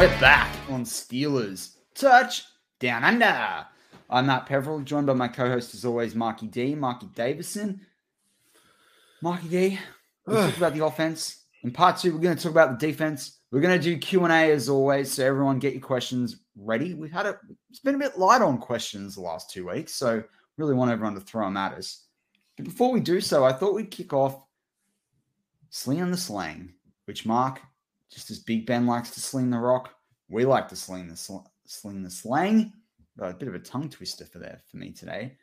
we're back on Steelers Touch Down Under. I'm Matt Peverill, joined by my co-host as always, Marky D, Marky Davison. Marky D, we talked about the offense. In part two, we're going to talk about the defense. We're going to do Q and A as always, so everyone get your questions ready. We've had a it's been a bit light on questions the last two weeks, so really want everyone to throw them at us. But before we do so, I thought we'd kick off slinging the slang, which Mark, just as Big Ben likes to sling the rock, we like to sling the sl- sling the slang. Got a bit of a tongue twister for there for me today.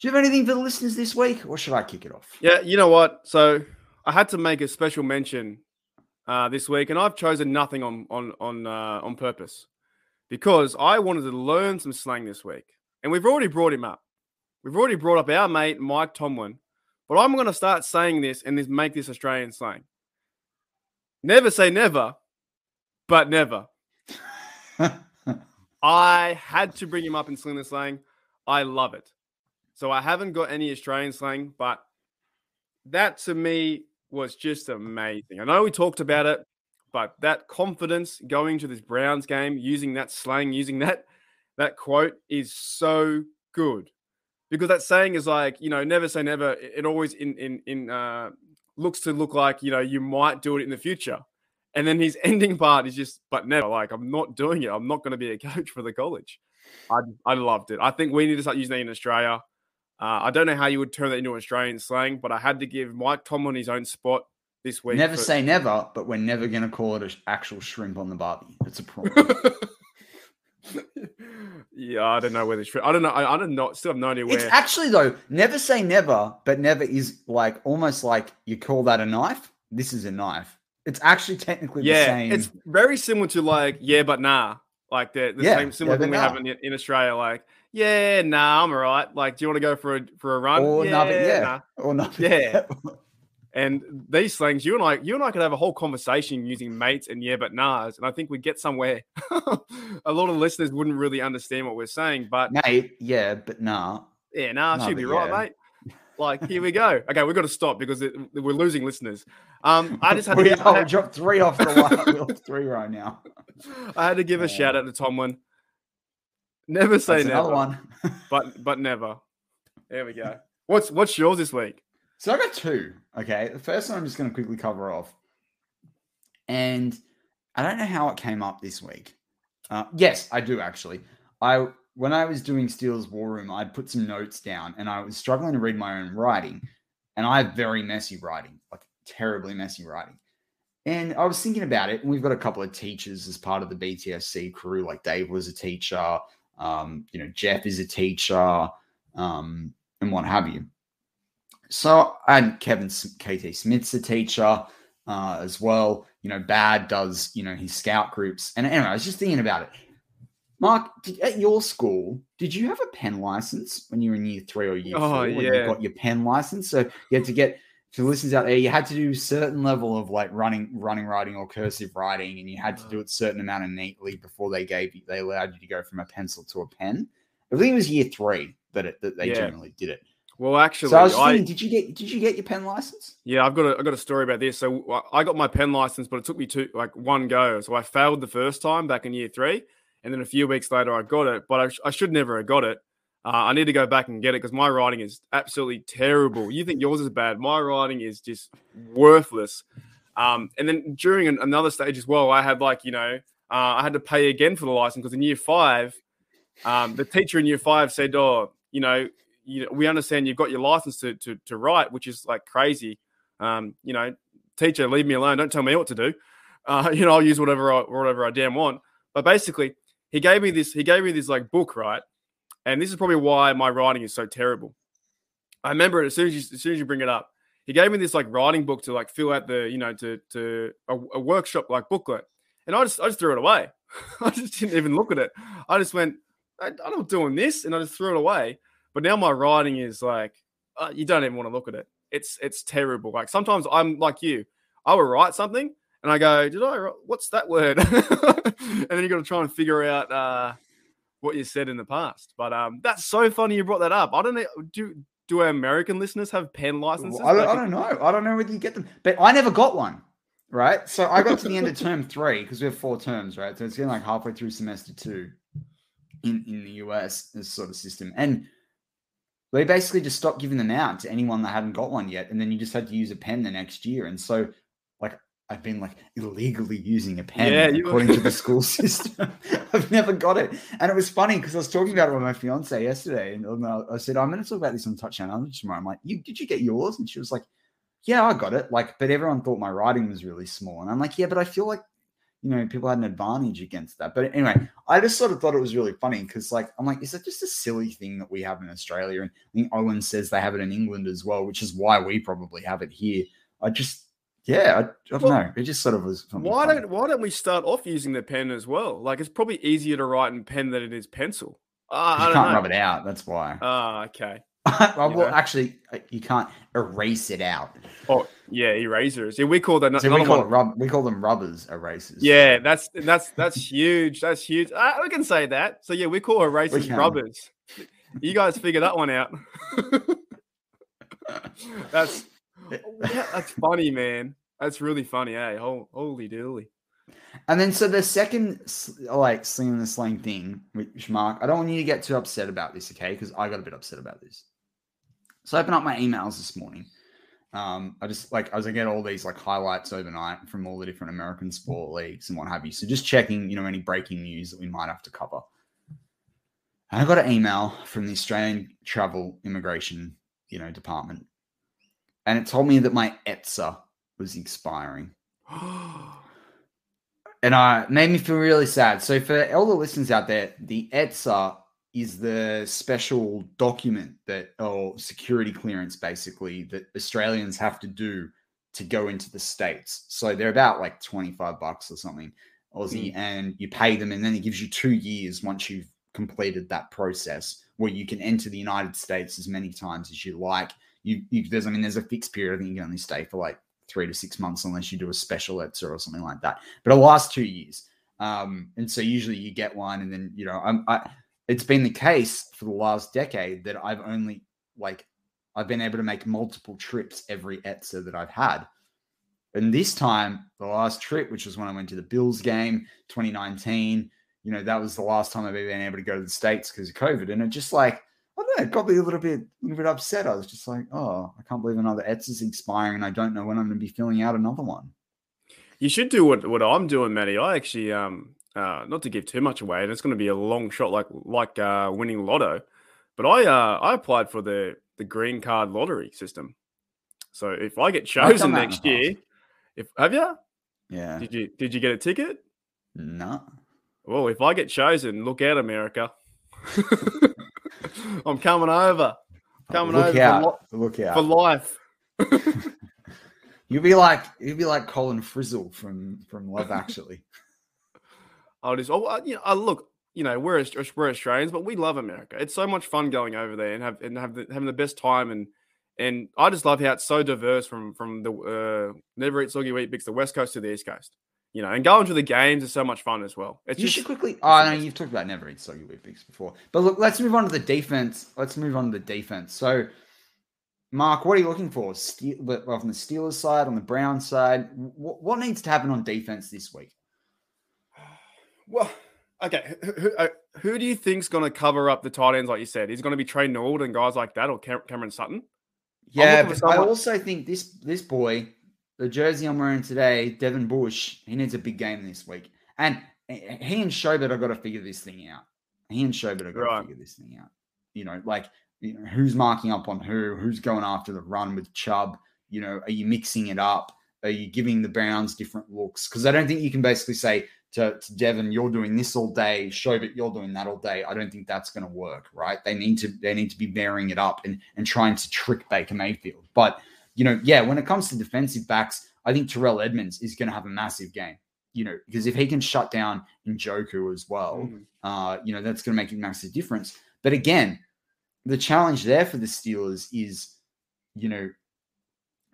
Do you have anything for the listeners this week, or should I kick it off? Yeah, you know what? So I had to make a special mention uh, this week, and I've chosen nothing on on on uh, on purpose because I wanted to learn some slang this week, and we've already brought him up. We've already brought up our mate Mike Tomlin, but I'm going to start saying this and this make this Australian slang. Never say never, but never. I had to bring him up in sling the slang. I love it. So I haven't got any Australian slang, but that to me was just amazing. I know we talked about it, but that confidence going to this Browns game, using that slang, using that that quote is so good because that saying is like you know never say never. It it always in in in uh, looks to look like you know you might do it in the future, and then his ending part is just but never. Like I'm not doing it. I'm not going to be a coach for the college. I I loved it. I think we need to start using that in Australia. Uh, I don't know how you would turn that into Australian slang, but I had to give Mike Tomlin his own spot this week. Never for- say never, but we're never going to call it an actual shrimp on the barbie. It's a prawn. yeah, I don't know where this. I don't know. I, I don't know. Still have no idea where. it's actually though, never say never, but never is like almost like you call that a knife. This is a knife. It's actually technically the yeah, same. it's very similar to like yeah, but nah, like the, the Yeah, same similar yeah, thing we nah. have in, in Australia. Like yeah, nah, I'm alright. Like, do you want to go for a for a run? or yeah, yeah, nah. or not. Yeah. And these slangs, you and I, you and I could have a whole conversation using mates and yeah, but nahs, and I think we'd get somewhere. a lot of listeners wouldn't really understand what we're saying, but mate. Yeah, but nah. yeah, nah, No, she'd be but right, mate. Like, here we go. Okay, we've got to stop because it, we're losing listeners. Um, I just had to, we, give, are, had, dropped three off the line. We're off three right now. I had to give a shout out to Tomlin. Never say That's never, one. but but never. There we go. What's what's yours this week? So I got two. Okay. The first one I'm just going to quickly cover off. And I don't know how it came up this week. Uh, yes, I do actually. I when I was doing Steel's War Room, I'd put some notes down, and I was struggling to read my own writing, and I have very messy writing, like terribly messy writing. And I was thinking about it, and we've got a couple of teachers as part of the BTSC crew. Like Dave was a teacher, um, you know, Jeff is a teacher, um, and what have you. So, and Kevin KT Smith's a teacher uh, as well. You know, Bad does, you know, his scout groups. And anyway, I was just thinking about it. Mark, did, at your school, did you have a pen license when you were in year three or year Oh, four? When yeah. you got your pen license, so you had to get to listeners out there. You had to do certain level of like running, running writing or cursive writing, and you had to do it a certain amount of neatly before they gave you, they allowed you to go from a pencil to a pen. I think it was year three that it, that they Yeah. generally did it. Well, actually, So I was just I, did you get did you get your pen license? yeah, I've got a, I've got a story about this. So I- I got my pen license, but it took me two like one go. So I failed the first time back in year three, and then a few weeks later I got it. But I, I should never have got it. Uh, I need to go back and get it because my writing is absolutely terrible. You think yours is bad? My writing is just worthless. Um, and then during an, another stage as well, I had like you know uh, I had to pay again for the license because in year five, um, the teacher in year five said, "Oh, you know, you know, we understand you've got your license to to, to write, which is like crazy. Um, you know, teacher, leave me alone. Don't tell me what to do. Uh, you know, I'll use whatever I whatever I damn want. But basically, he gave me this. He gave me this like book, right? And this is probably why my writing is so terrible. I remember it as soon as you, as soon as you bring it up. He gave me this like writing book to like fill out the you know to to a, a workshop like booklet, and I just I just threw it away. I just didn't even look at it. I just went, I, I'm not doing this, and I just threw it away. But now my writing is like, uh, you don't even want to look at it. It's it's terrible. Like sometimes I'm like you. I will write something and I go, did I? write- What's that word? and then you got to try and figure out uh, what you said in the past. But um, that's so funny you brought that up. I don't know. Do do our American listeners have pen licenses? I don't, I don't know. I don't know whether you get them, but I never got one. Right. So I got to the end of term three because we have four terms, right? So it's getting like halfway through semester two in, in the US, this sort of system. And they basically just stopped giving them out to anyone that hadn't got one yet. And then you just had to use a pen the next year. And so, like, I've been like illegally using a pen Yeah, according to the school system. I've never got it. And it was funny because I was talking about it with my fiance yesterday. And I I said, I'm going to talk about this on Touchdown Knowledge tomorrow. I'm like, you, did you get yours? And she was like, yeah, I got it. Like, but everyone thought my writing was really small. And I'm like, yeah, but I feel like, you know, people had an advantage against that. But anyway, I just sort of thought it was really funny because, like, I'm like, is that just a silly thing that we have in Australia? And I think Owen says they have it in England as well, which is why we probably have it here. I just, yeah, I, I don't Well, know. It just sort of was. Why funny. don't Why don't we start off using the pen as well? Like it's probably easier to write in pen than it is pencil. Uh, I can't know. rub it out? That's why. Ah, okay. well, well, actually, uh, you can't erase it out. Oh, yeah, erasers. Yeah, we call that. So we call one- rub. We call them rubbers erasers. Yeah, that's that's that's huge. That's huge. Uh, we can say that. So yeah, we call erasers can. rubbers. You guys figure that one out. that's yeah, that's funny, man. That's really funny. Hey, Hol- holy dooly. And then, so the second, like, sling the slang thing, which Mark, I don't want you to get too upset about this, okay? Because I got a bit upset about this. So I opened up my emails this morning. Um, I just like I was get all these like highlights overnight from all the different American sport leagues and what have you. So just checking, you know, any breaking news that we might have to cover. And I got an email from the Australian Travel Immigration, you know, department, and it told me that my ESTA was expiring and uh, made me feel really sad. So, for all the listeners out there, the ESTA is the special document that, or security clearance, basically, that Australians have to do to go into the states. So they're about like twenty five bucks or something, Aussie, and you pay them, and then it gives you two years once you've completed that process, where you can enter the United States as many times as you like. You, you there's, I mean, there's a fixed period. I think you can only stay for like three to six months unless you do a special ESTA or something like that. But it lasts two years. Um, and so usually you get one, and then you know, I'm, I, it's been the case for the last decade that I've only like I've been able to make multiple trips every ESTA that I've had. And this time, the last trip, which was when I went to the Bills game, 2019, you know, that was the last time I've ever been able to go to the States because of COVID. And it just like, I don't know, it got me a little bit, a little bit upset. I was just like, oh, I can't believe another ETS is expiring and I don't know when I'm going to be filling out another one. You should do what, what I'm doing, Matty. I actually, um, uh, not to give too much away, and it's going to be a long shot, like like uh, winning lotto. But I uh, I applied for the the green card lottery system. So if I get chosen next year, if have you? Yeah. Did you did you get a ticket? No. Well, if I get chosen, look out, America. I'm coming over. Coming look over out. For, look out. for life. you'd be like you'd be like Colin Frissell from from Love Actually. I'll just oh uh, you know uh, look you know we're we're Australians but we love America. It's so much fun going over there and have and have the, having the best time and and I just love how it's so diverse from from the uh, never eat soggy Weet-Bix the west coast to the east coast. You know, and going to the games is so much fun as well. It's you just, should quickly. Oh no, you've talked about never eat soggy Weet-Bix before. But look, let's move on to the defense. Let's move on to the defense. So Mark, what are you looking for? Well, from the Steelers side, on the Brown side, what needs to happen on defense this week? Well, okay. Who, who, uh, who do you think's going to cover up the tight ends, like you said? Is going to be Trey Nord and guys like that, or Cam- Cameron Sutton? Yeah, but I also think this this boy, the jersey I'm wearing today, Devin Bush, he needs a big game this week, and he and Schobert have got to figure this thing out. He and Schobert have got right. to figure this thing out. You know, like you know, who's marking up on who, who's going after the run with Chubb. You know, are you mixing it up? Are you giving the Browns different looks? Because I don't think you can basically say to, to Devin, you're doing this all day, Schobert, you're doing that all day. I don't think that's going to work, right? They need to they need to be varying it up and and trying to trick Baker Mayfield. But you know, yeah, when it comes to defensive backs, I think Terrell Edmunds is going to have a massive game. You know, because if he can shut down Njoku as well, mm-hmm. uh, you know, that's going to make a massive difference. But again, the challenge there for the Steelers is, you know,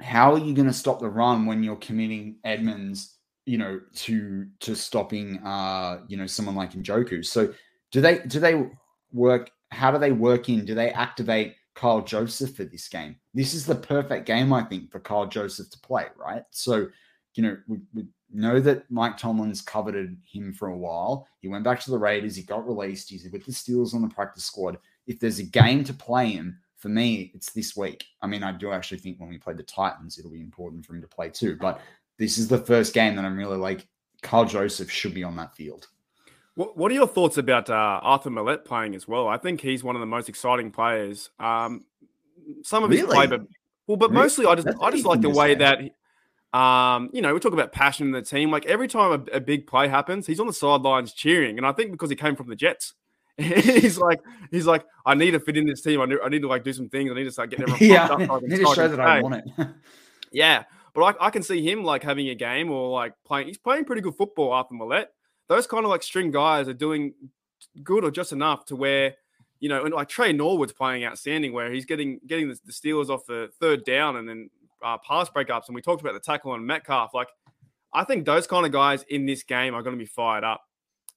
how are you going to stop the run when you're committing Edmunds, you know, to to stopping, uh, you know, someone like Njoku? So do they do they work? How do they work in? Do they activate Karl Joseph for this game? This is the perfect game, I think, for Karl Joseph to play, right? So, you know, we, we know that Mike Tomlin's coveted him for a while. He went back to the Raiders. He got released. He's with the Steelers on the practice squad if there's a game to play him, for me, it's this week. I mean, I do actually think when we play the Titans, it'll be important for him to play too. But this is the first game that I'm really like, Karl Joseph should be on that field. What, what are your thoughts about uh, Arthur Maulet playing as well? I think he's one of the most exciting players. Um, some of really? his play, but well, but really? mostly I just That's I just like the way that um, you know, we talk about passion in the team. Like every time a, a, big play happens, he's on the sidelines cheering, and I think because he came from the Jets, he's like, he's like, I need to fit in this team. I need, I need to like do some things. I need to start getting everyone. yeah, I need to show that I want it. yeah, but I, I can see him like having a game or like playing. He's playing pretty good football, Arthur Maulet. Those kind of like string guys are doing good or just enough to where you know, and like Trey Norwood's playing outstanding, where he's getting getting the, the Steelers off the third down and then uh, pass breakups. And we talked about the tackle on Metcalf. Like, I think those kind of guys in this game are going to be fired up.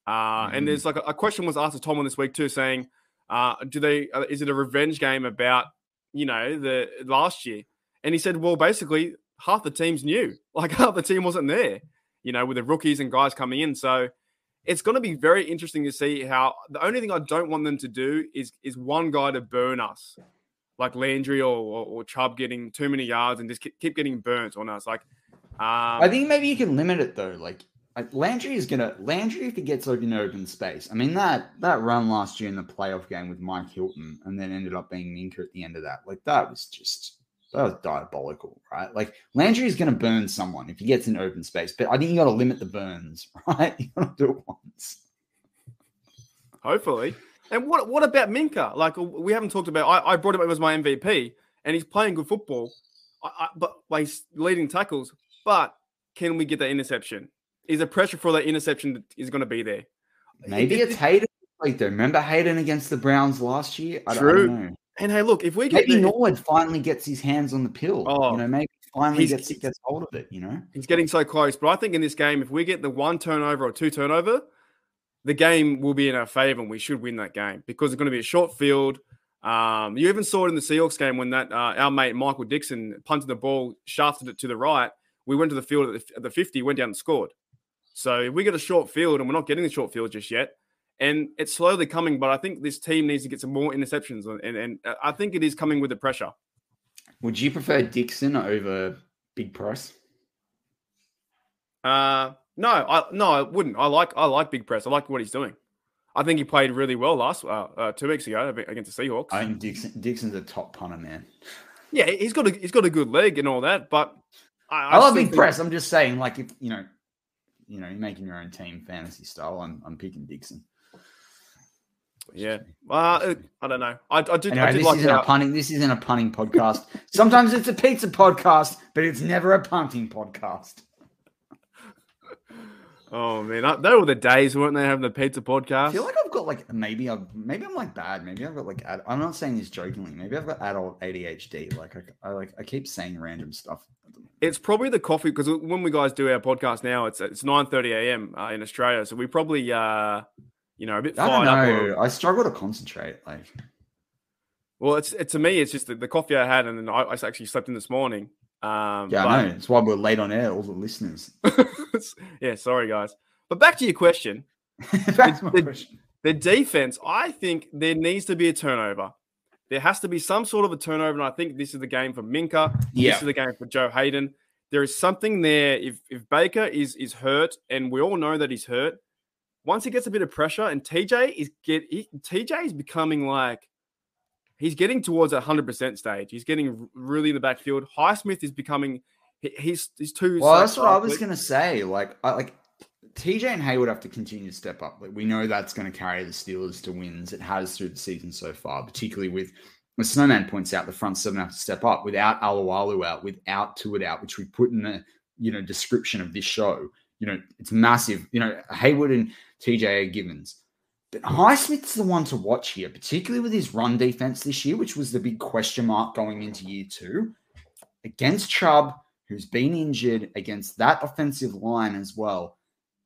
Uh, mm-hmm. And there's like a, a, question was asked to Tomlin this week too, saying, uh, "Do they? Uh, is it a revenge game about you know the last year?" And he said, "Well, basically, half the team's new. Like half the team wasn't there. You know, with the rookies and guys coming in. So it's going to be very interesting to see how. The only thing I don't want them to do is is one guy to burn us, like Landry or or, or Chubb getting too many yards and just keep getting burnt on us. Like." Um, I think maybe you can limit it though. Like like Landry is gonna Landry if he gets open open space. I mean that that run last year in the playoff game with Mike Hilton and then ended up being Minkah at the end of that. Like that was just that was diabolical, right? Like Landry is gonna burn someone if he gets in open space, but I think you got to limit the burns, right? You got to do it once. Hopefully. And what what about Minkah? Like we haven't talked about. I, I brought him up as my MVP, and he's playing good football. I, I, but he's leading tackles. But can we get that interception? is the pressure for that interception is going to be there. Maybe it, it's Haden. Like, remember Haden against the Browns last year? I True. And hey, look, if we get maybe the, Norwood finally gets his hands on the pill, oh, you know, maybe finally gets gets hold of it. You know, he's getting so close. But I think in this game, if we get the one turnover or two turnover, the game will be in our favor, and we should win that game because it's going to be a short field. Um, you even saw it in the Seahawks game when that uh, our mate Michael Dickson punted the ball, shafted it to the right. We went to the field at the, at the 50, went down and scored. So if we get a short field and we're not getting the short field just yet, and it's slowly coming, but I think this team needs to get some more interceptions, and, and I think it is coming with the pressure. Would you prefer Dickson over Big Press? Uh, no, I no, I wouldn't. I like I like Big Press. I like what he's doing. I think he played really well last uh, uh, two weeks ago against the Seahawks. I think Dickson, Dickson's a top punter, man. Yeah, he's got a he's got a good leg and all that, but I, I, I love Big think... Press. I'm just saying, like if you know, you know, you're making your own team fantasy style. I'm I'm picking Dickson. Yeah, well, I don't know. I, I did. Anyway, I this like isn't a punting. This isn't a punting podcast. Sometimes it's a pizza podcast, but it's never a punting podcast. Oh man, I, they were the days, weren't they, having the pizza podcast? I feel like I've got like maybe I've maybe I'm like bad. Maybe I've got like ad, I'm not saying this jokingly. Maybe I've got adult ADHD. Like I, I like I keep saying random stuff. It's probably the coffee because when we guys do our podcast now, it's it's nine thirty a.m. Uh, in Australia, so we probably uh you know, a bit. I don't know. Or... I struggle to concentrate. Like, well, it's it, to me, it's just the, the coffee I had, and then I, I, actually slept in this morning. Um, yeah, but... I know. It's why we're late on air. All the listeners. yeah, sorry guys. But back to your question. back to my the, question. The defense, I think there needs to be a turnover. There has to be some sort of a turnover, and I think this is the game for Minkah. Yeah. This is the game for Joe Haden. There is something there. If if Baker is is hurt, and we all know that he's hurt, once he gets a bit of pressure, and TJ is get he, TJ is becoming like he's getting towards a hundred percent stage. He's getting really in the backfield. Highsmith is becoming he's he's too. Well, that's what I was gonna say. Like, I, like TJ and Heyward have to continue to step up. Like, we know that's going to carry the Steelers to wins. It has through the season so far, particularly with. As Snowman points out, the front seven have to step up without Alualu out, without Tuitt out, which we put in the you know description of this show. You know, it's massive. You know, Heyward and TJ Givens. But Highsmith's the one to watch here, particularly with his run defense this year, which was the big question mark going into year two. Against Chubb, who's been injured, against that offensive line as well.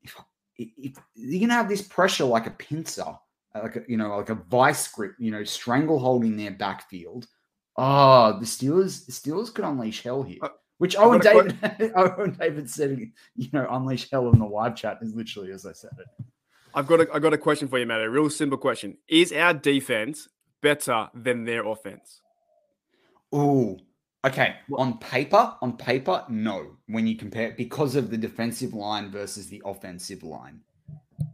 If, if you're gonna have this pressure like a pincer, like a, you know, like a vice grip, you know, stranglehold in their backfield. Oh, the Steelers, Steelers could unleash hell here. Uh, Which Owen David, Owen David said, you know, unleash hell in the live chat is literally as I said it. I've got a, I've got a question for you, Matt. A real simple question: Is our defense better than their offense? Oh, okay. On paper, on paper, no. When you compare it because of the defensive line versus the offensive line,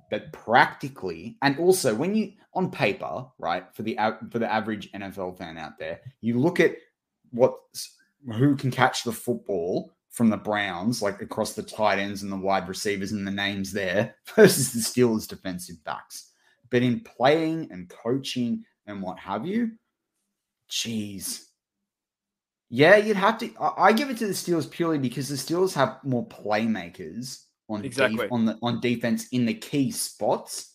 but practically, and also when you on paper, right, for the for the average NFL fan out there, you look at what who can catch the football from the Browns, like across the tight ends and the wide receivers and the names there, versus the Steelers' defensive backs. But in playing and coaching and what have you, geez. Yeah, you'd have to. I, give it to the Steelers purely because the Steelers have more playmakers on exactly. def, on the on defense in the key spots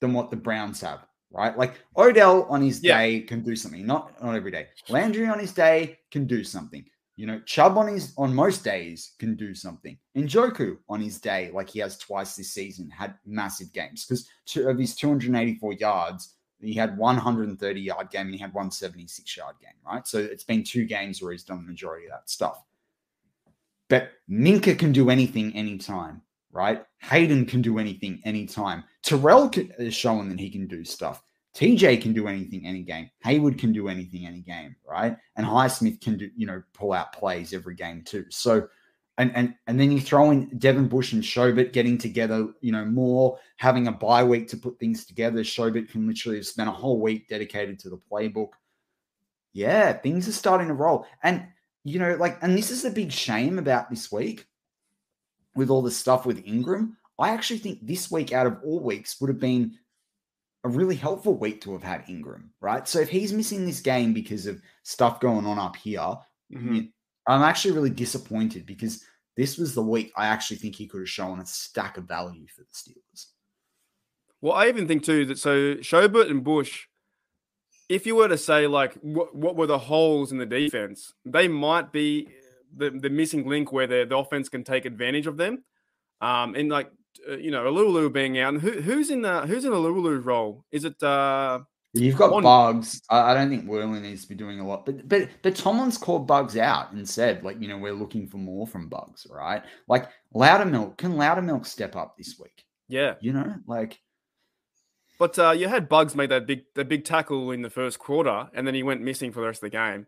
than what the Browns have. Right, like Odell on his yeah. day can do something. Not not every day. Landry on his day can do something. You know, Chubb on his on most days can do something. And Njoku on his day, like he has twice this season, had massive games because of his 284 yards, he had 130 yard game and he had 176 yard game, right? So it's been two games where he's done the majority of that stuff. But Minkah can do anything anytime, right? Haden can do anything anytime. Terrell is showing that he can do stuff. TJ can do anything any game. Heyward can do anything any game, right? And Highsmith can do, you know, pull out plays every game too. So, and and and then you throw in Devin Bush and Schobert getting together, you know, more having a bye week to put things together. Schobert can literally have spent a whole week dedicated to the playbook. Yeah, things are starting to roll. And you know, like, and this is the big shame about this week with all the stuff with Ingram. I actually think this week out of all weeks would have been a really helpful week to have had Ingram, right? So if he's missing this game because of stuff going on up here, mm-hmm. I'm actually really disappointed because this was the week I actually think he could have shown a stack of value for the Steelers. Well, I even think too that so Schobert and Bush, if you were to say like what, what were the holes in the defense, they might be the, the missing link where the, the offense can take advantage of them. Um, and like uh, you know, Alualu being out. And who, who's in the who's in Alualu's role? Is it uh You've got one... bugs. I, I, don't think Wormley needs to be doing a lot, but but but Tomlin's called bugs out and said, like, you know, we're looking for more from bugs, right? Like Loudermilk, can Loudermilk step up this week? Yeah. You know, like But uh you had Bugs made that big that big tackle in the first quarter and then he went missing for the rest of the game.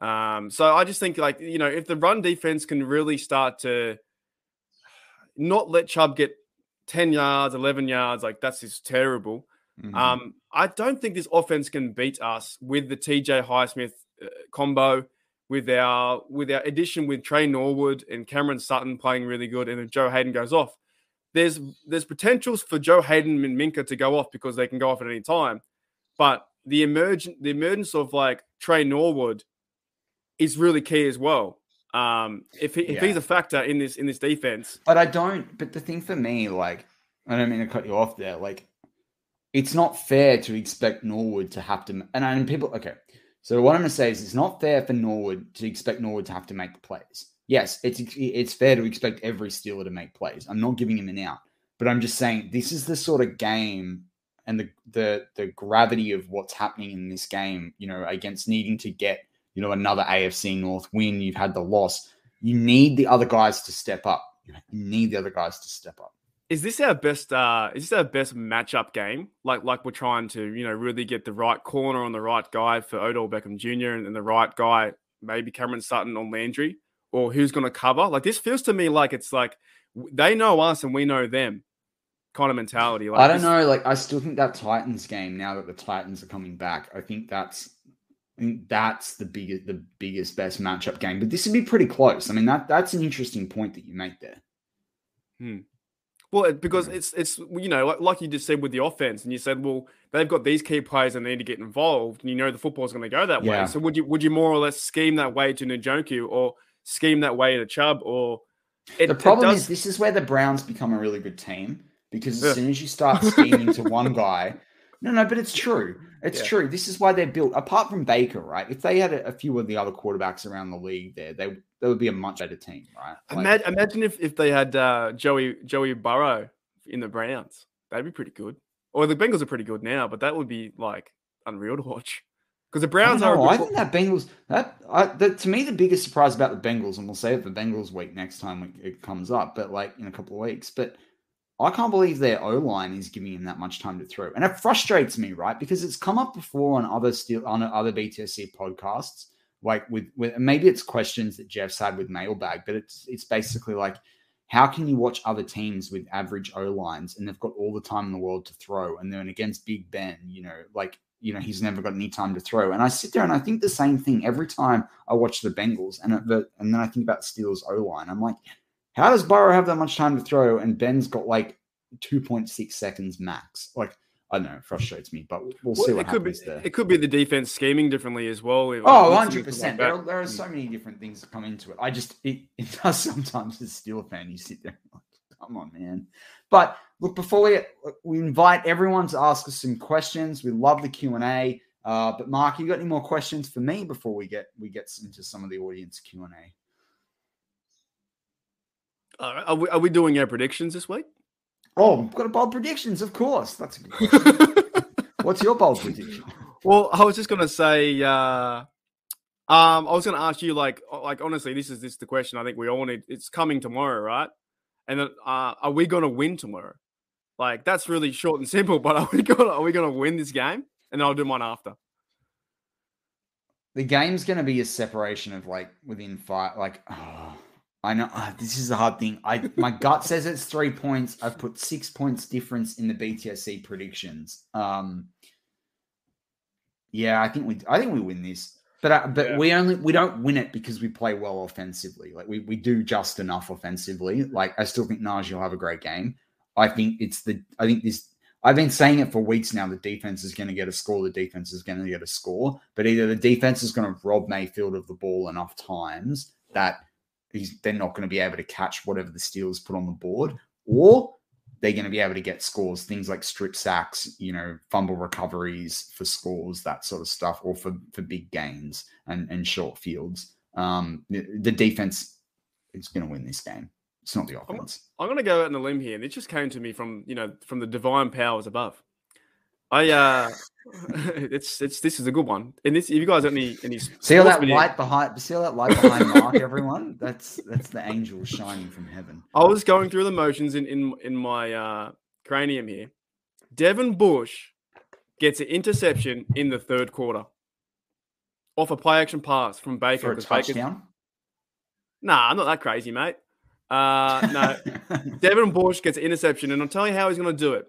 Um, so I just think like, you know, if the run defense can really start to not let Chubb get 10 yards, 11 yards. Like that's just terrible. Mhm. Um, I don't think this offense can beat us with the TJ Highsmith uh, combo, with our with our addition with Trey Norwood and Cameron Sutton playing really good, and then Joe Haden goes off. There's there's potentials for Joe Haden and Minkah to go off because they can go off at any time, but the emergent the emergence of like Trey Norwood is really key as well. Um, if he, if Yeah. he's a factor in this in this defense, But I don't. But the thing for me, like, I don't mean to cut you off there. Like, it's not fair to expect Norwood to have to. And I mean, people. Okay, so what I'm going to say is, it's not fair for Norwood to expect Norwood to have to make the plays. Yes, it's it's fair to expect every Steeler to make plays. I'm not giving him an out, but I'm just saying this is the sort of game and the the the gravity of what's happening in this game. You know, against needing to get you know another AFC North win. You've had the loss. You need the other guys to step up. You need the other guys to step up. is this our best uh is this our best matchup game like like we're trying to you know really get the right corner on the right guy for Odell Beckham Jr. and, and the right guy maybe Cameron Sutton on Landry or who's going to cover like this feels to me like it's like they know us and we know them kind of mentality like I don't this- know. Like, I still think that Titans game. Now that the Titans are coming back, I think that's, Mm, that's the biggest, the biggest, best matchup game. But this would be pretty close. I mean, that that's an interesting point that you make there. Hmm. Well, because it's it's you know like, you just said with the offense, and you said, well, they've got these key players and they need to get involved, and you know the football's going to go that Yeah. way. So would you would you more or less scheme that way to Njoku or scheme that way to Chubb or it, the problem does- is, this is where the Browns become a really good team because as Ugh. soon as you start scheming to one guy, no, no, but it's true. It's Yeah. true. This is why they're built. Apart from Baker, right? If they had a, a few of the other quarterbacks around the league, there, they they would be a much better team, right? Like- Imagine, imagine if, if they had uh, Joey Joey Burrow in the Browns. That'd be pretty good. Or the Bengals are pretty good now, but that would be like unreal to watch. Because the Browns don't are. know, I think that Bengals that I, that to me the biggest surprise about the Bengals, and we'll save the Bengals week next time it comes up, but like in a couple of weeks. But I can't believe their O line is giving him that much time to throw, and it frustrates me, right? Because it's come up before on other steel on other BTSC podcasts, like with with maybe it's questions that Jeff's had with Mailbag, but it's it's basically like. How can you watch other teams with average O lines and they've got all the time in the world to throw, and then against Big Ben, you know, like you know he's never got any time to throw. And I sit there and I think the same thing every time I watch the Bengals, and and then I think about Steelers O line. I'm like, how does Burrow have that much time to throw, and Ben's got like 2.6 seconds max? Like I don't know, it frustrates me, but we'll see Well, what it could be happens there. it could be the defense scheming differently as well. if- Oh, 100%. like There, are- there are so many different things that come into it. I just it, it does sometimes as a fan, you sit there like, come on, man. But look, before we we invite everyone to ask us some questions. We love the Q and A. Uh, but Mark, you got any more questions for me before we get we get into some of the audience Q and A? All right, Are we, are we doing our predictions this week? Oh, we've got a bold predictions, of course. That's a good question. What's your bold prediction? Well, I was just gonna say, uh, um, I was gonna ask you, like, like honestly, this is this is the question. I think we all need. It's coming tomorrow, right? And uh, are we gonna win tomorrow? Like, that's really short and simple. But are we gonna are we gonna win this game? And then I'll do mine after. the game's going to be a separation of like within five like oh, i know ah, this is a hard thing i my gut says it's three points i've put six points difference in the btsc predictions um yeah i think we i think we win this but uh, but Yeah. we only we don't win it because we play well offensively like we, we do just enough offensively like i still think Najee will have a great game i think it's the i think this I've been saying it for weeks now. The defense is going to get a score. The defense is going to get a score. But either the defense is going to rob Mayfield of the ball enough times that he's they're not going to be able to catch whatever the Steelers put on the board, or they're going to be able to get scores, things like strip sacks, you know, fumble recoveries for scores, that sort of stuff, or for for big gains and and short fields. Um, the, the defense is going to win this game. It's not the offense. I'm gonna go out on a limb here, and it just came to me from you know from the divine powers above. I uh, it's it's this is a good one, and this if you guys got any any See all that video- light behind? See all that light behind Mark, everyone? That's that's the angel shining from heaven. I was going through the motions in in in my uh, cranium here. Devin Bush gets an interception in the third quarter off a play action pass from Baker. For a Baker's- touchdown. Nah, I'm not that crazy, mate. Uh, no, Devin Bush gets an interception, and I'll tell you how he's going to do it.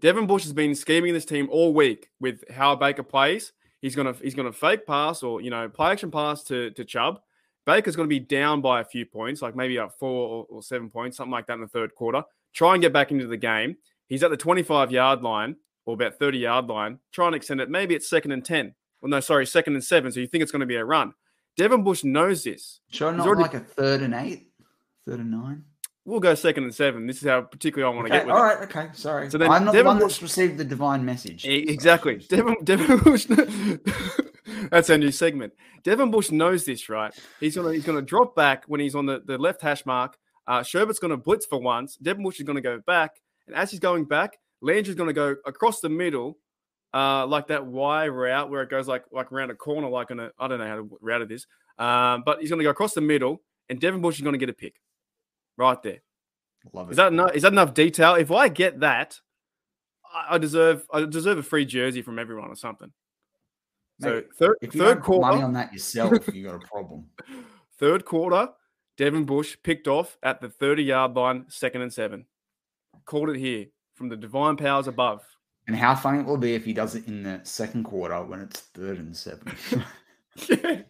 Devin Bush has been scheming this team all week with how Baker plays. He's gonna he's gonna fake pass or you know play action pass to to Chubb. Baker's going to be down by a few points, like maybe up four or, seven points, something like that in the third quarter. Try and get back into the game. He's at the 25 yard line or about 30 yard line. Try and extend it. Maybe it's second and 10. Well, no, sorry, second and seven. So you think it's going to be a run. Devin Bush knows this. Sure, not already- like a third and eight, third and nine. We'll go second and seven. This is how particularly I want to get with all it. right, okay, sorry. So then I'm not Devin the one Bush- that's received the divine message. E- Exactly. Devin, Devin Bush. That's our new segment. Devin Bush knows this, right? He's gonna he's gonna drop back when he's on the, the left hash mark. Uh, Schobert's gonna blitz for once. Devin Bush is gonna go back, and as he's going back, Landry's gonna go across the middle, uh, like that Y route where it goes like like around a corner, like on a I don't know how to route it is. Um, but he's gonna go across the middle, and Devin Bush is gonna get a pick, right there. Love it. Is that enough? Is that enough detail? If I get that, I deserve I deserve a free jersey from everyone or something. So third third put money on that yourself, you got a problem. third quarter, Devin Bush picked off at the 30 yard line, second and seven. Called it here from the divine powers above. And how funny it will be if he does it in the second quarter when it's third and seven. yeah.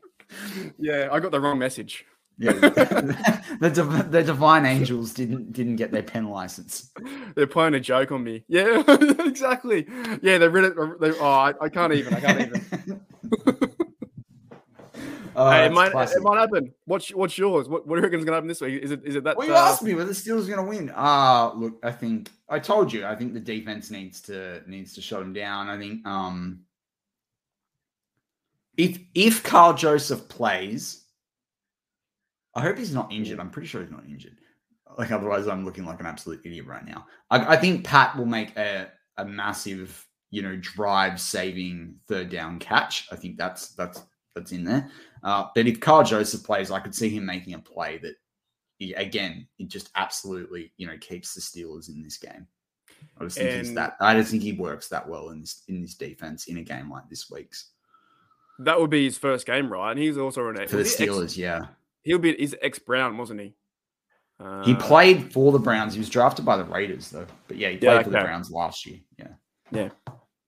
yeah, I got the wrong message. Yeah, the, div- the divine angels didn't didn't get their pen license. They're playing a joke on me. Yeah, exactly. Yeah, they read it. They, oh, I, I can't even. I can't even. Oh, hey, it might, classic. it might happen. What's what's yours? What, what do you reckon is going to happen this week? Is it is it that? Well, you uh, asked me whether the Steelers are going to win. Ah, look, I think I told you. I think the defense needs to needs to shut them down. I think um, if if Karl Joseph plays, I hope he's not injured. I'm pretty sure he's not injured. Like otherwise, I'm looking like an absolute idiot right now. I, I think Pat will make a a massive, you know, drive saving third down catch. I think that's that's that's in there. Uh, but if Karl Joseph plays, I could see him making a play that he- again, it just absolutely, you know, keeps the Steelers in this game. I just think he's that. I just think he works that well in this in this defense in a game like this week's That would be his first game, right? And he's also an for the he ex- Steelers. yeah, he'll be he's ex Brown, wasn't he? Uh, he played for the Browns. He was drafted by the Raiders though. But yeah, he played Yeah, for the. Browns last year. Yeah,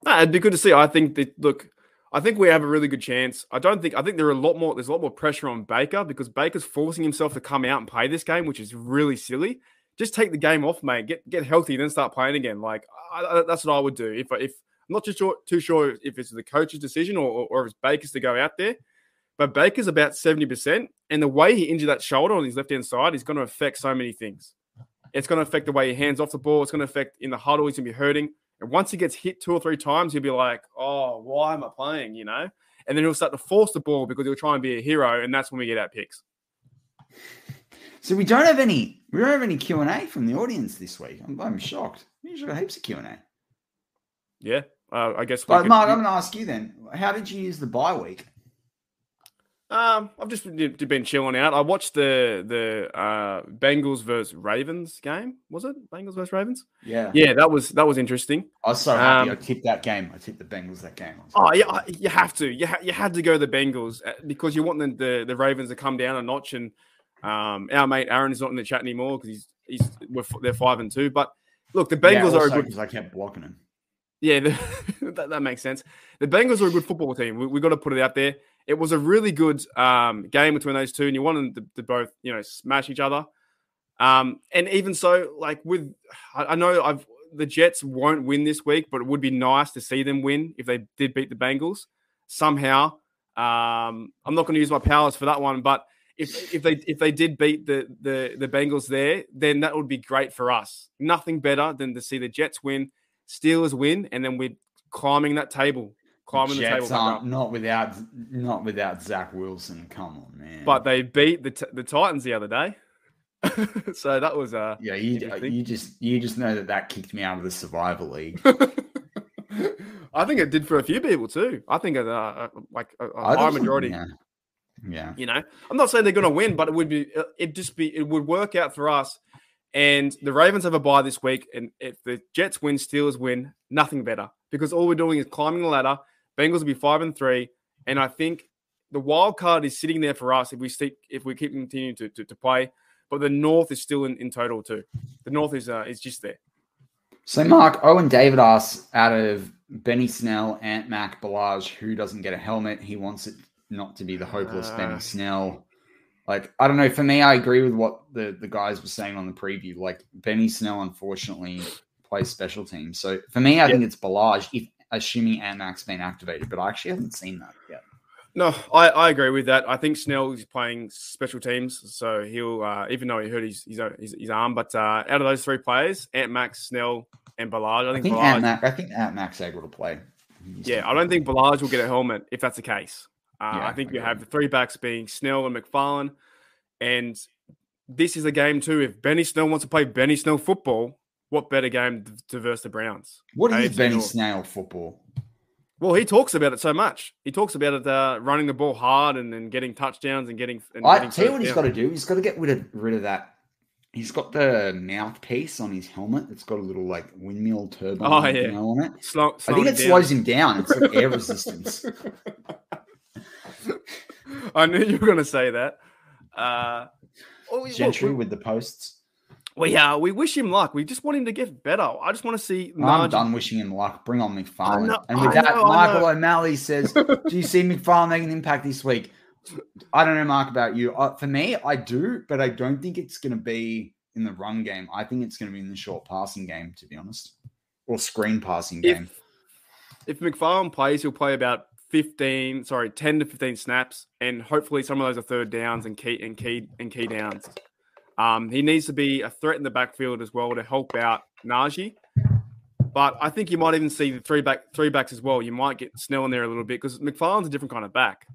Nah, it'd be good to see. I think that look, I think we have a really good chance. I don't think I think there are a lot more. There's a lot more pressure on Baker because Baker's forcing himself to come out and play this game, which is really silly. Just take the game off, mate. Get get healthy, then start playing again. Like I, I- that's what I would do. If if I'm not too sure too sure if it's the coach's decision or, or, or if it's Baker's to go out there. But Baker's about seventy percent, and the way he injured that shoulder on his left hand side is going to affect so many things. It's going to affect the way he hands off the ball. It's going to affect in the huddle. He's going to be hurting. And once he gets hit two or three times, he'll be like, "Oh, why am I playing?" You know. And then he'll start to force the ball because he'll try and be a hero, and that's when we get our picks. so we don't have any. We don't have any Q and A from the audience this week. I'm, I'm shocked. We usually got heaps of Q and A. Yeah, uh, I guess. But could- Mark, I'm going to ask you then. How did you use the bye week? Um, I've just been, chilling out. I watched the the uh, Bengals versus Ravens game. Was it Bengals versus Ravens? Yeah, Yeah, that was that was interesting. I was so happy. Um, I tipped that game. I tipped the Bengals that game. Oh yeah, I- you have to. You ha- you had to go the Bengals uh, because you want the, the the Ravens to come down a notch. And um, our mate Aaron is not in the chat anymore because he's he's they're five and two. But look, the Yeah, Bengals are a good 'cause I kept blocking him. Yeah, the, that, that makes sense. The Bengals are a good football team. We, we got to put it out there. It was a really good um, game between those two, and you wanted them to, to both, you know, smash each other. Um, and even so, like with, I, I know I've the Jets won't win this week, but it would be nice to see them win if they did beat the Bengals somehow. Um, I'm not going to use my powers for that one, but if if they if they did beat the the the Bengals there, then that would be great for us. Nothing better than to see the Jets win, Steelers win, and then we're climbing that table, climbing the table. Jets aren't not without not without Zach Wilson. Come on, man. But they beat the t- the Titans the other day, so that was uh. yeah, you you just you just know that that kicked me out of the survival league. I think it did for a few people too. I think uh, uh, like a high majority. Yeah. yeah. You know, I'm not saying they're going to win, but it would be uh, it just be it would work out for us. And the Ravens have a bye this week, and if the Jets win, Steelers win, nothing better because all we're doing is climbing the ladder. Bengals will be five and three, and I think the wild card is sitting there for us if we stick if we keep continuing to, to, to play. but the North is still in, in total too. The North is uh, is just there. So, Mark, Owen David asks out of Benny Snell, Ant Mac, Ballage, who doesn't get a helmet? He wants it not to be the hopeless Uh. Benny Snell. Like, I don't know. For me, I agree with what the, the guys were saying on the preview. Like, Benny Snell, unfortunately, plays special teams. So, for me, I think it's Ballage, if assuming Ant Mac's been activated, but I actually haven't seen that yet. No, I, I agree with that. I think Snell is playing special teams, so he'll uh, even though he hurt his his, his, his arm, but uh, out of those three players, Ant Max, Snell, and Ballage, I I think, think Ballage, Ant Mac, I think Ant Mac's able to play. yeah, I don't think Ballage will get a helmet if that's the case. Uh, Yeah, I think you have the three backs being Snell and McFarland, and this is a game too. If Benny Snell wants to play Benny Snell football, what better game to, verse the Browns? What is North. Snell football? Well, he talks about it so much. He talks about it uh, running the ball hard and, and getting touchdowns and getting. And I getting tell you what he's got to do. He's got to get rid of rid of that. He's got the mouthpiece on his helmet It's got a little like windmill turbine Oh, you yeah. know, on it. Slow, I think it down. slows him down. It's like air resistance. I knew you were going to say that. Uh, oh, Gentry with the posts. We, uh, we wish him luck. We just want him to get better. I just want to see. I'm Najee- done wishing him luck. Bring on McFarland. know- and with I that, know, Michael. O'Malley says, "Do you see McFarland making an impact this week?" I don't know, Mark, about you. Uh, for me, I do, but I don't think it's going to be in the run game. I think it's going to be in the short passing game, to be honest, or screen passing game. if if McFarland plays, he'll play about fifteen, sorry, ten to fifteen snaps, and hopefully some of those are third downs and key and key and key downs. Um, he needs to be a threat in the backfield as well to help out Najee. But I think you might even see the three back three backs as well. You might get Snell in there a little bit because McFarland's a different kind of back.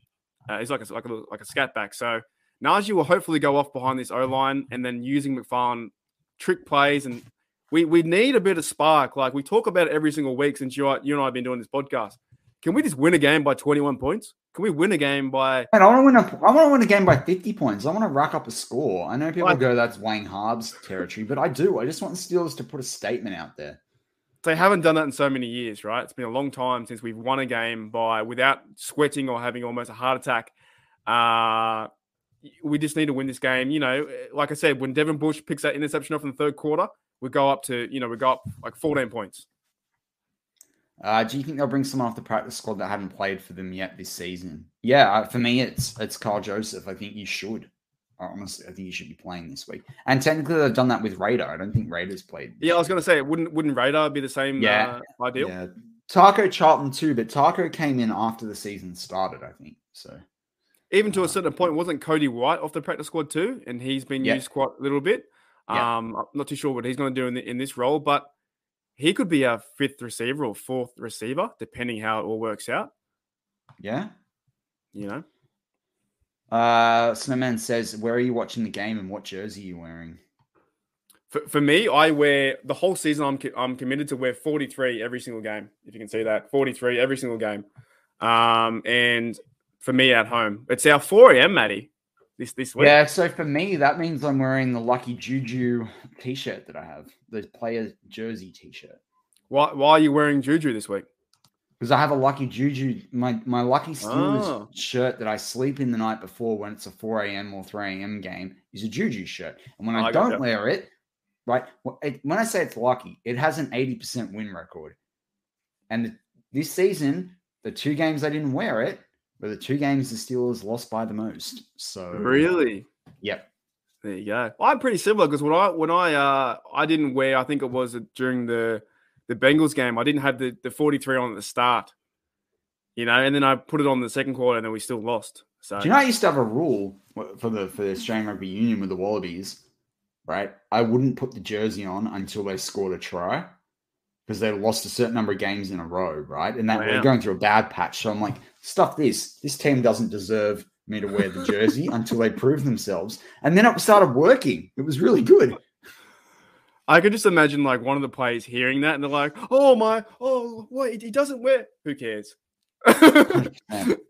Uh, he's like a like a like a scat back. So Najee will hopefully go off behind this O line and then using McFarland trick plays and we we need a bit of spark. Like we talk about it every single week since you you and I have been doing this podcast. Can we just win a game by 21 points? Can we win a game by Man, I want to win a. I want to win a game by fifty points. I want to rack up a score. I know people I- go that's Wayne Harb's territory, but I do. I just want the Steelers to put a statement out there. they haven't done that in so many years, right? It's been a long time since we've won a game by without sweating or having almost a heart attack. Uh we just need to win this game. You know, like I said, when Devin Bush picks that interception off in the third quarter, we go up to, you know, we go up like 14 points. Uh, do you think they'll bring someone off the practice squad that haven't played for them yet this season? Yeah, uh, for me, it's it's Karl Joseph. I think you should. Uh, Honestly, I think you should be playing this week. And technically, they've done that with Rader. I don't think Rader's played. Yeah, I was going to say, wouldn't wouldn't Rader be the same Yeah. uh, ideal? Yeah, Taco Charlton too, but Taco came in after the season started. I think so. Even to a Uh, certain point, wasn't Cody White off the practice squad too? And he's been Yeah. used quite a little bit. Yeah. Um, I'm not too sure what he's going to do in, the, in this role, but he could be a fifth receiver or fourth receiver, depending how it all works out. Yeah. You know, Uh, Snowman says, "Where are you watching the game and what jersey are you wearing?" for, for me, I wear the whole season. I'm I'm committed to wear 43 every single game. If you can see that, 43 every single game. Um, and for me at home, it's our 4 a.m. Matty this this week. Yeah, so for me, that means I'm wearing the Lucky Juju T-shirt that I have, the player jersey T-shirt, Why why are you wearing Juju this week? because I have a Lucky Juju, my my Lucky Steelers Oh. shirt that I sleep in the night before when it's a 4 a.m. or 3 a.m. game is a Juju shirt, and when oh, I, I don't wear it, right, it- when I say it's lucky, it has an 80% win record, and the, this season, the two games I didn't wear it were the two games the Steelers lost by the most. So Really? yep. There you go. I'm pretty similar because when I when I uh I didn't wear I think it was during the the Bengals game I didn't have the the 43 on at the start, you know, and then I put it on the second quarter and then we still lost. So Do you know I used to have a rule for the for the Australian Rugby Union with the Wallabies, right? I wouldn't put the jersey on until they scored a try because they lost a certain number of games in a row, right? And that Wow. we're going through a bad patch. So I'm like, stuff this. This team doesn't deserve me to wear the jersey until they prove themselves. And then it started working. It was really good. I could just imagine like one of the players hearing that and they're like, "Oh my, oh wait, he doesn't wear. Who cares?"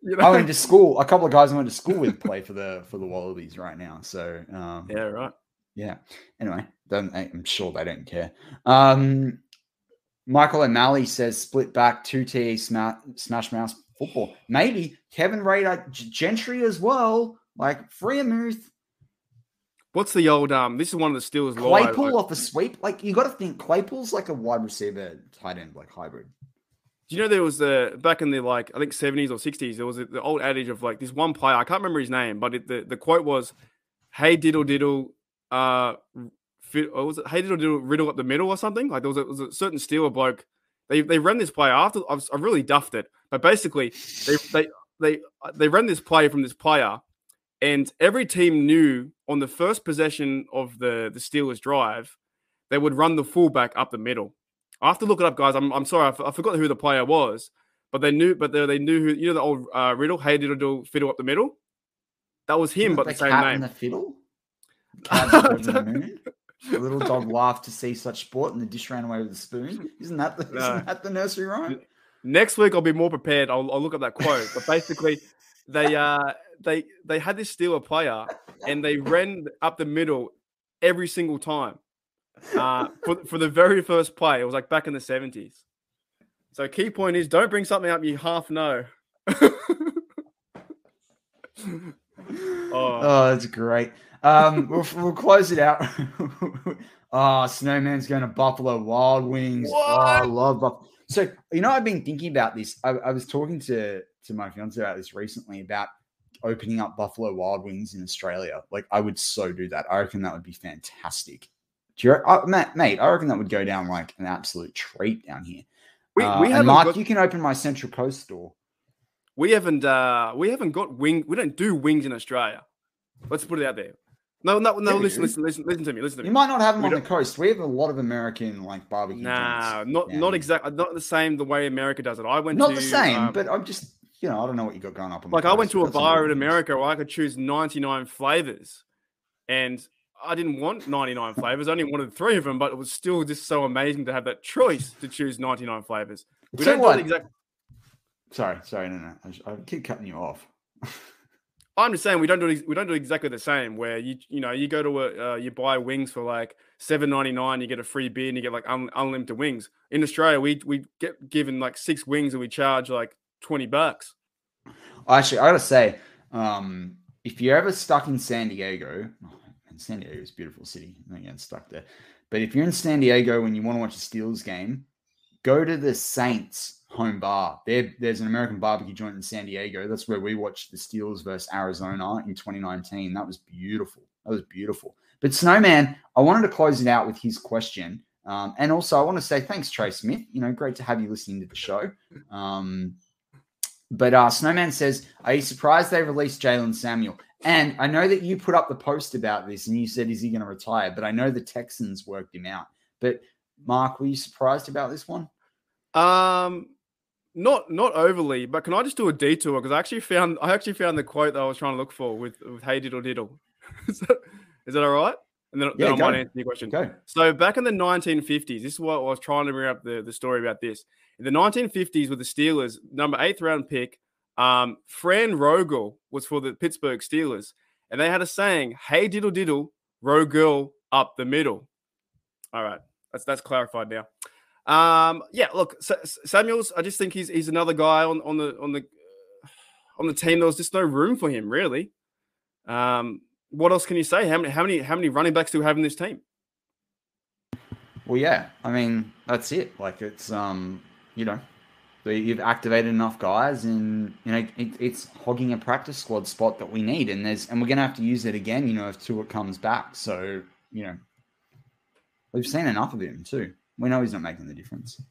You I went to school. A couple of guys I went to school with play for the for the Wallabies right now. So um, yeah, right. Yeah. Anyway, don't, I'm sure they don't care. Um, Michael O'Malley says split back two TE smash, smash mouse football. Maybe Kevin Rader Gentry as well. Like Freiermuth. what's the old um? This is one of the Steelers. Claypool off a sweep. Like you got to think Claypool's like a wide receiver tight end, like hybrid. Do you know there was the back in the like I think seventies or sixties there was a, the old adage of like this one player I can't remember his name but it, the the quote was, "Hey diddle diddle, uh, fit, or was it Hey diddle diddle riddle up the middle or something?" Like there was a, was a certain Steeler bloke. They they ran this play after I, was, I really duffed it, but basically they they they they ran this play from this player, and every team knew on the first possession of the the Steelers drive, they would run the fullback up the middle. I have to look it up, guys. I'm, I'm sorry, I, f- I forgot who the player was, but they knew, but they, they knew who. You know the old uh, riddle, hey diddle do fiddle up the middle. That was him, but the, same name. The fiddle. the, little dog laughed to see such sport, and the dish ran away with the spoon. Isn't that the, no. isn't that the nursery rhyme? Next week, I'll be more prepared. I'll, I'll look up that quote. But basically, they uh they they had this Steeler player, and they ran up the middle every single time uh, for for the very first play. It was like back in the seventies. So key point is don't bring something up you half know. oh. oh, that's great. Um, we'll, we'll close it out. oh, Snowman's going to Buffalo Wild Wings. What? Oh, I love Buffalo. So you know, I've been thinking about this. I, I was talking to to my fiance about this recently about opening up Buffalo Wild Wings in Australia. Like, I would so do that. I reckon that would be fantastic. Do you, uh, Matt, mate, I reckon that would go down like an absolute treat down here. We, uh, we Mark, got, you can open my Central Coast store. We haven't uh we haven't got wing we don't do wings in Australia. Let's put it out there. No, no, no. Listen, listen, listen, listen to me. Listen to me. You might not have them we on don't... the coast. We have a lot of American like barbecue. Nah, not not exactly, not the same the way America does it. I went not to, the same, um, but I'm just you know I don't know what you got going up. like I went to a bar in America where I could choose 99 flavors, and I didn't want 99 flavors. I only wanted three of them, but it was still just so amazing to have that choice to choose 99 flavors. We so don't what? do exactly. Sorry, sorry, no, no. I keep cutting you off. I'm just saying we don't do it, we don't do exactly the same. Where you you know you go to a uh, you buy wings for like seven ninety nine, you get a free beer and you get like un- unlimited wings. In Australia, we we get given like six wings and we charge like twenty bucks. Actually, I gotta say, um, if you're ever stuck in San Diego, San Diego is a beautiful city. I get stuck there. But if you're in San Diego when you want to watch a Steelers game, go to the Saints home bar. There, there's an American barbecue joint in San Diego. That's where we watched the Steelers versus Arizona in 2019. That was beautiful. That was beautiful. But Snowman, I wanted to close it out with his question. Um, and also, I want to say thanks, Trey Smith. You know, great to have you listening to the show. Um, but uh, Snowman says, Are you surprised they released Jaylen Samuel? And I know that you put up the post about this and you said, is he going to retire? But I know the Texans worked him out. But Mark, were you surprised about this one? Um, not not overly, but can I just do a detour because I actually found I actually found the quote that I was trying to look for with, with "Hey diddle diddle." is, that, is that all right? And then, yeah, then I might answer your question. Go. So back in the 1950s, this is what I was trying to bring up the, the story about this. In the 1950s, with the Steelers, number eighth round pick, um, Fran Rogel was for the Pittsburgh Steelers, and they had a saying, "Hey diddle diddle, Rogel up the middle." All right, that's that's clarified now. Um, yeah, look, Samuels. I just think he's he's another guy on on the on the on the team. There was just no room for him, really. Um, what else can you say? How many how many how many running backs do we have in this team? Well, yeah, I mean that's it. Like it's um, you know, you've activated enough guys, and you know it, it's hogging a practice squad spot that we need, and there's and we're gonna have to use it again. You know, if Tua comes back, so you know we've seen enough of him too. We know he's not making the difference.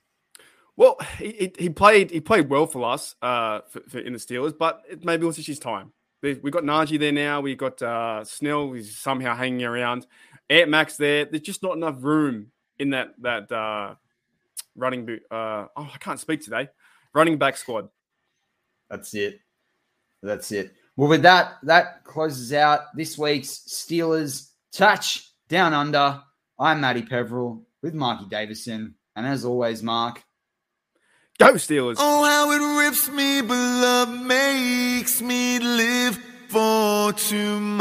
Well, he, he played he played well for us uh, for, for in the Steelers, but it maybe was just his time. We've got Najee there now. We've got uh, Snell. He's somehow hanging around. Ant Max there. There's just not enough room in that that uh, running boot. Uh, oh, I can't speak today running back squad. That's it. That's it. Well, with that, that closes out this week's Steelers Touch Down Under. I'm Matty Peveril with Marky Davison. And as always, Mark. Go Steelers. Oh, how it rips me, but love makes me live for tomorrow.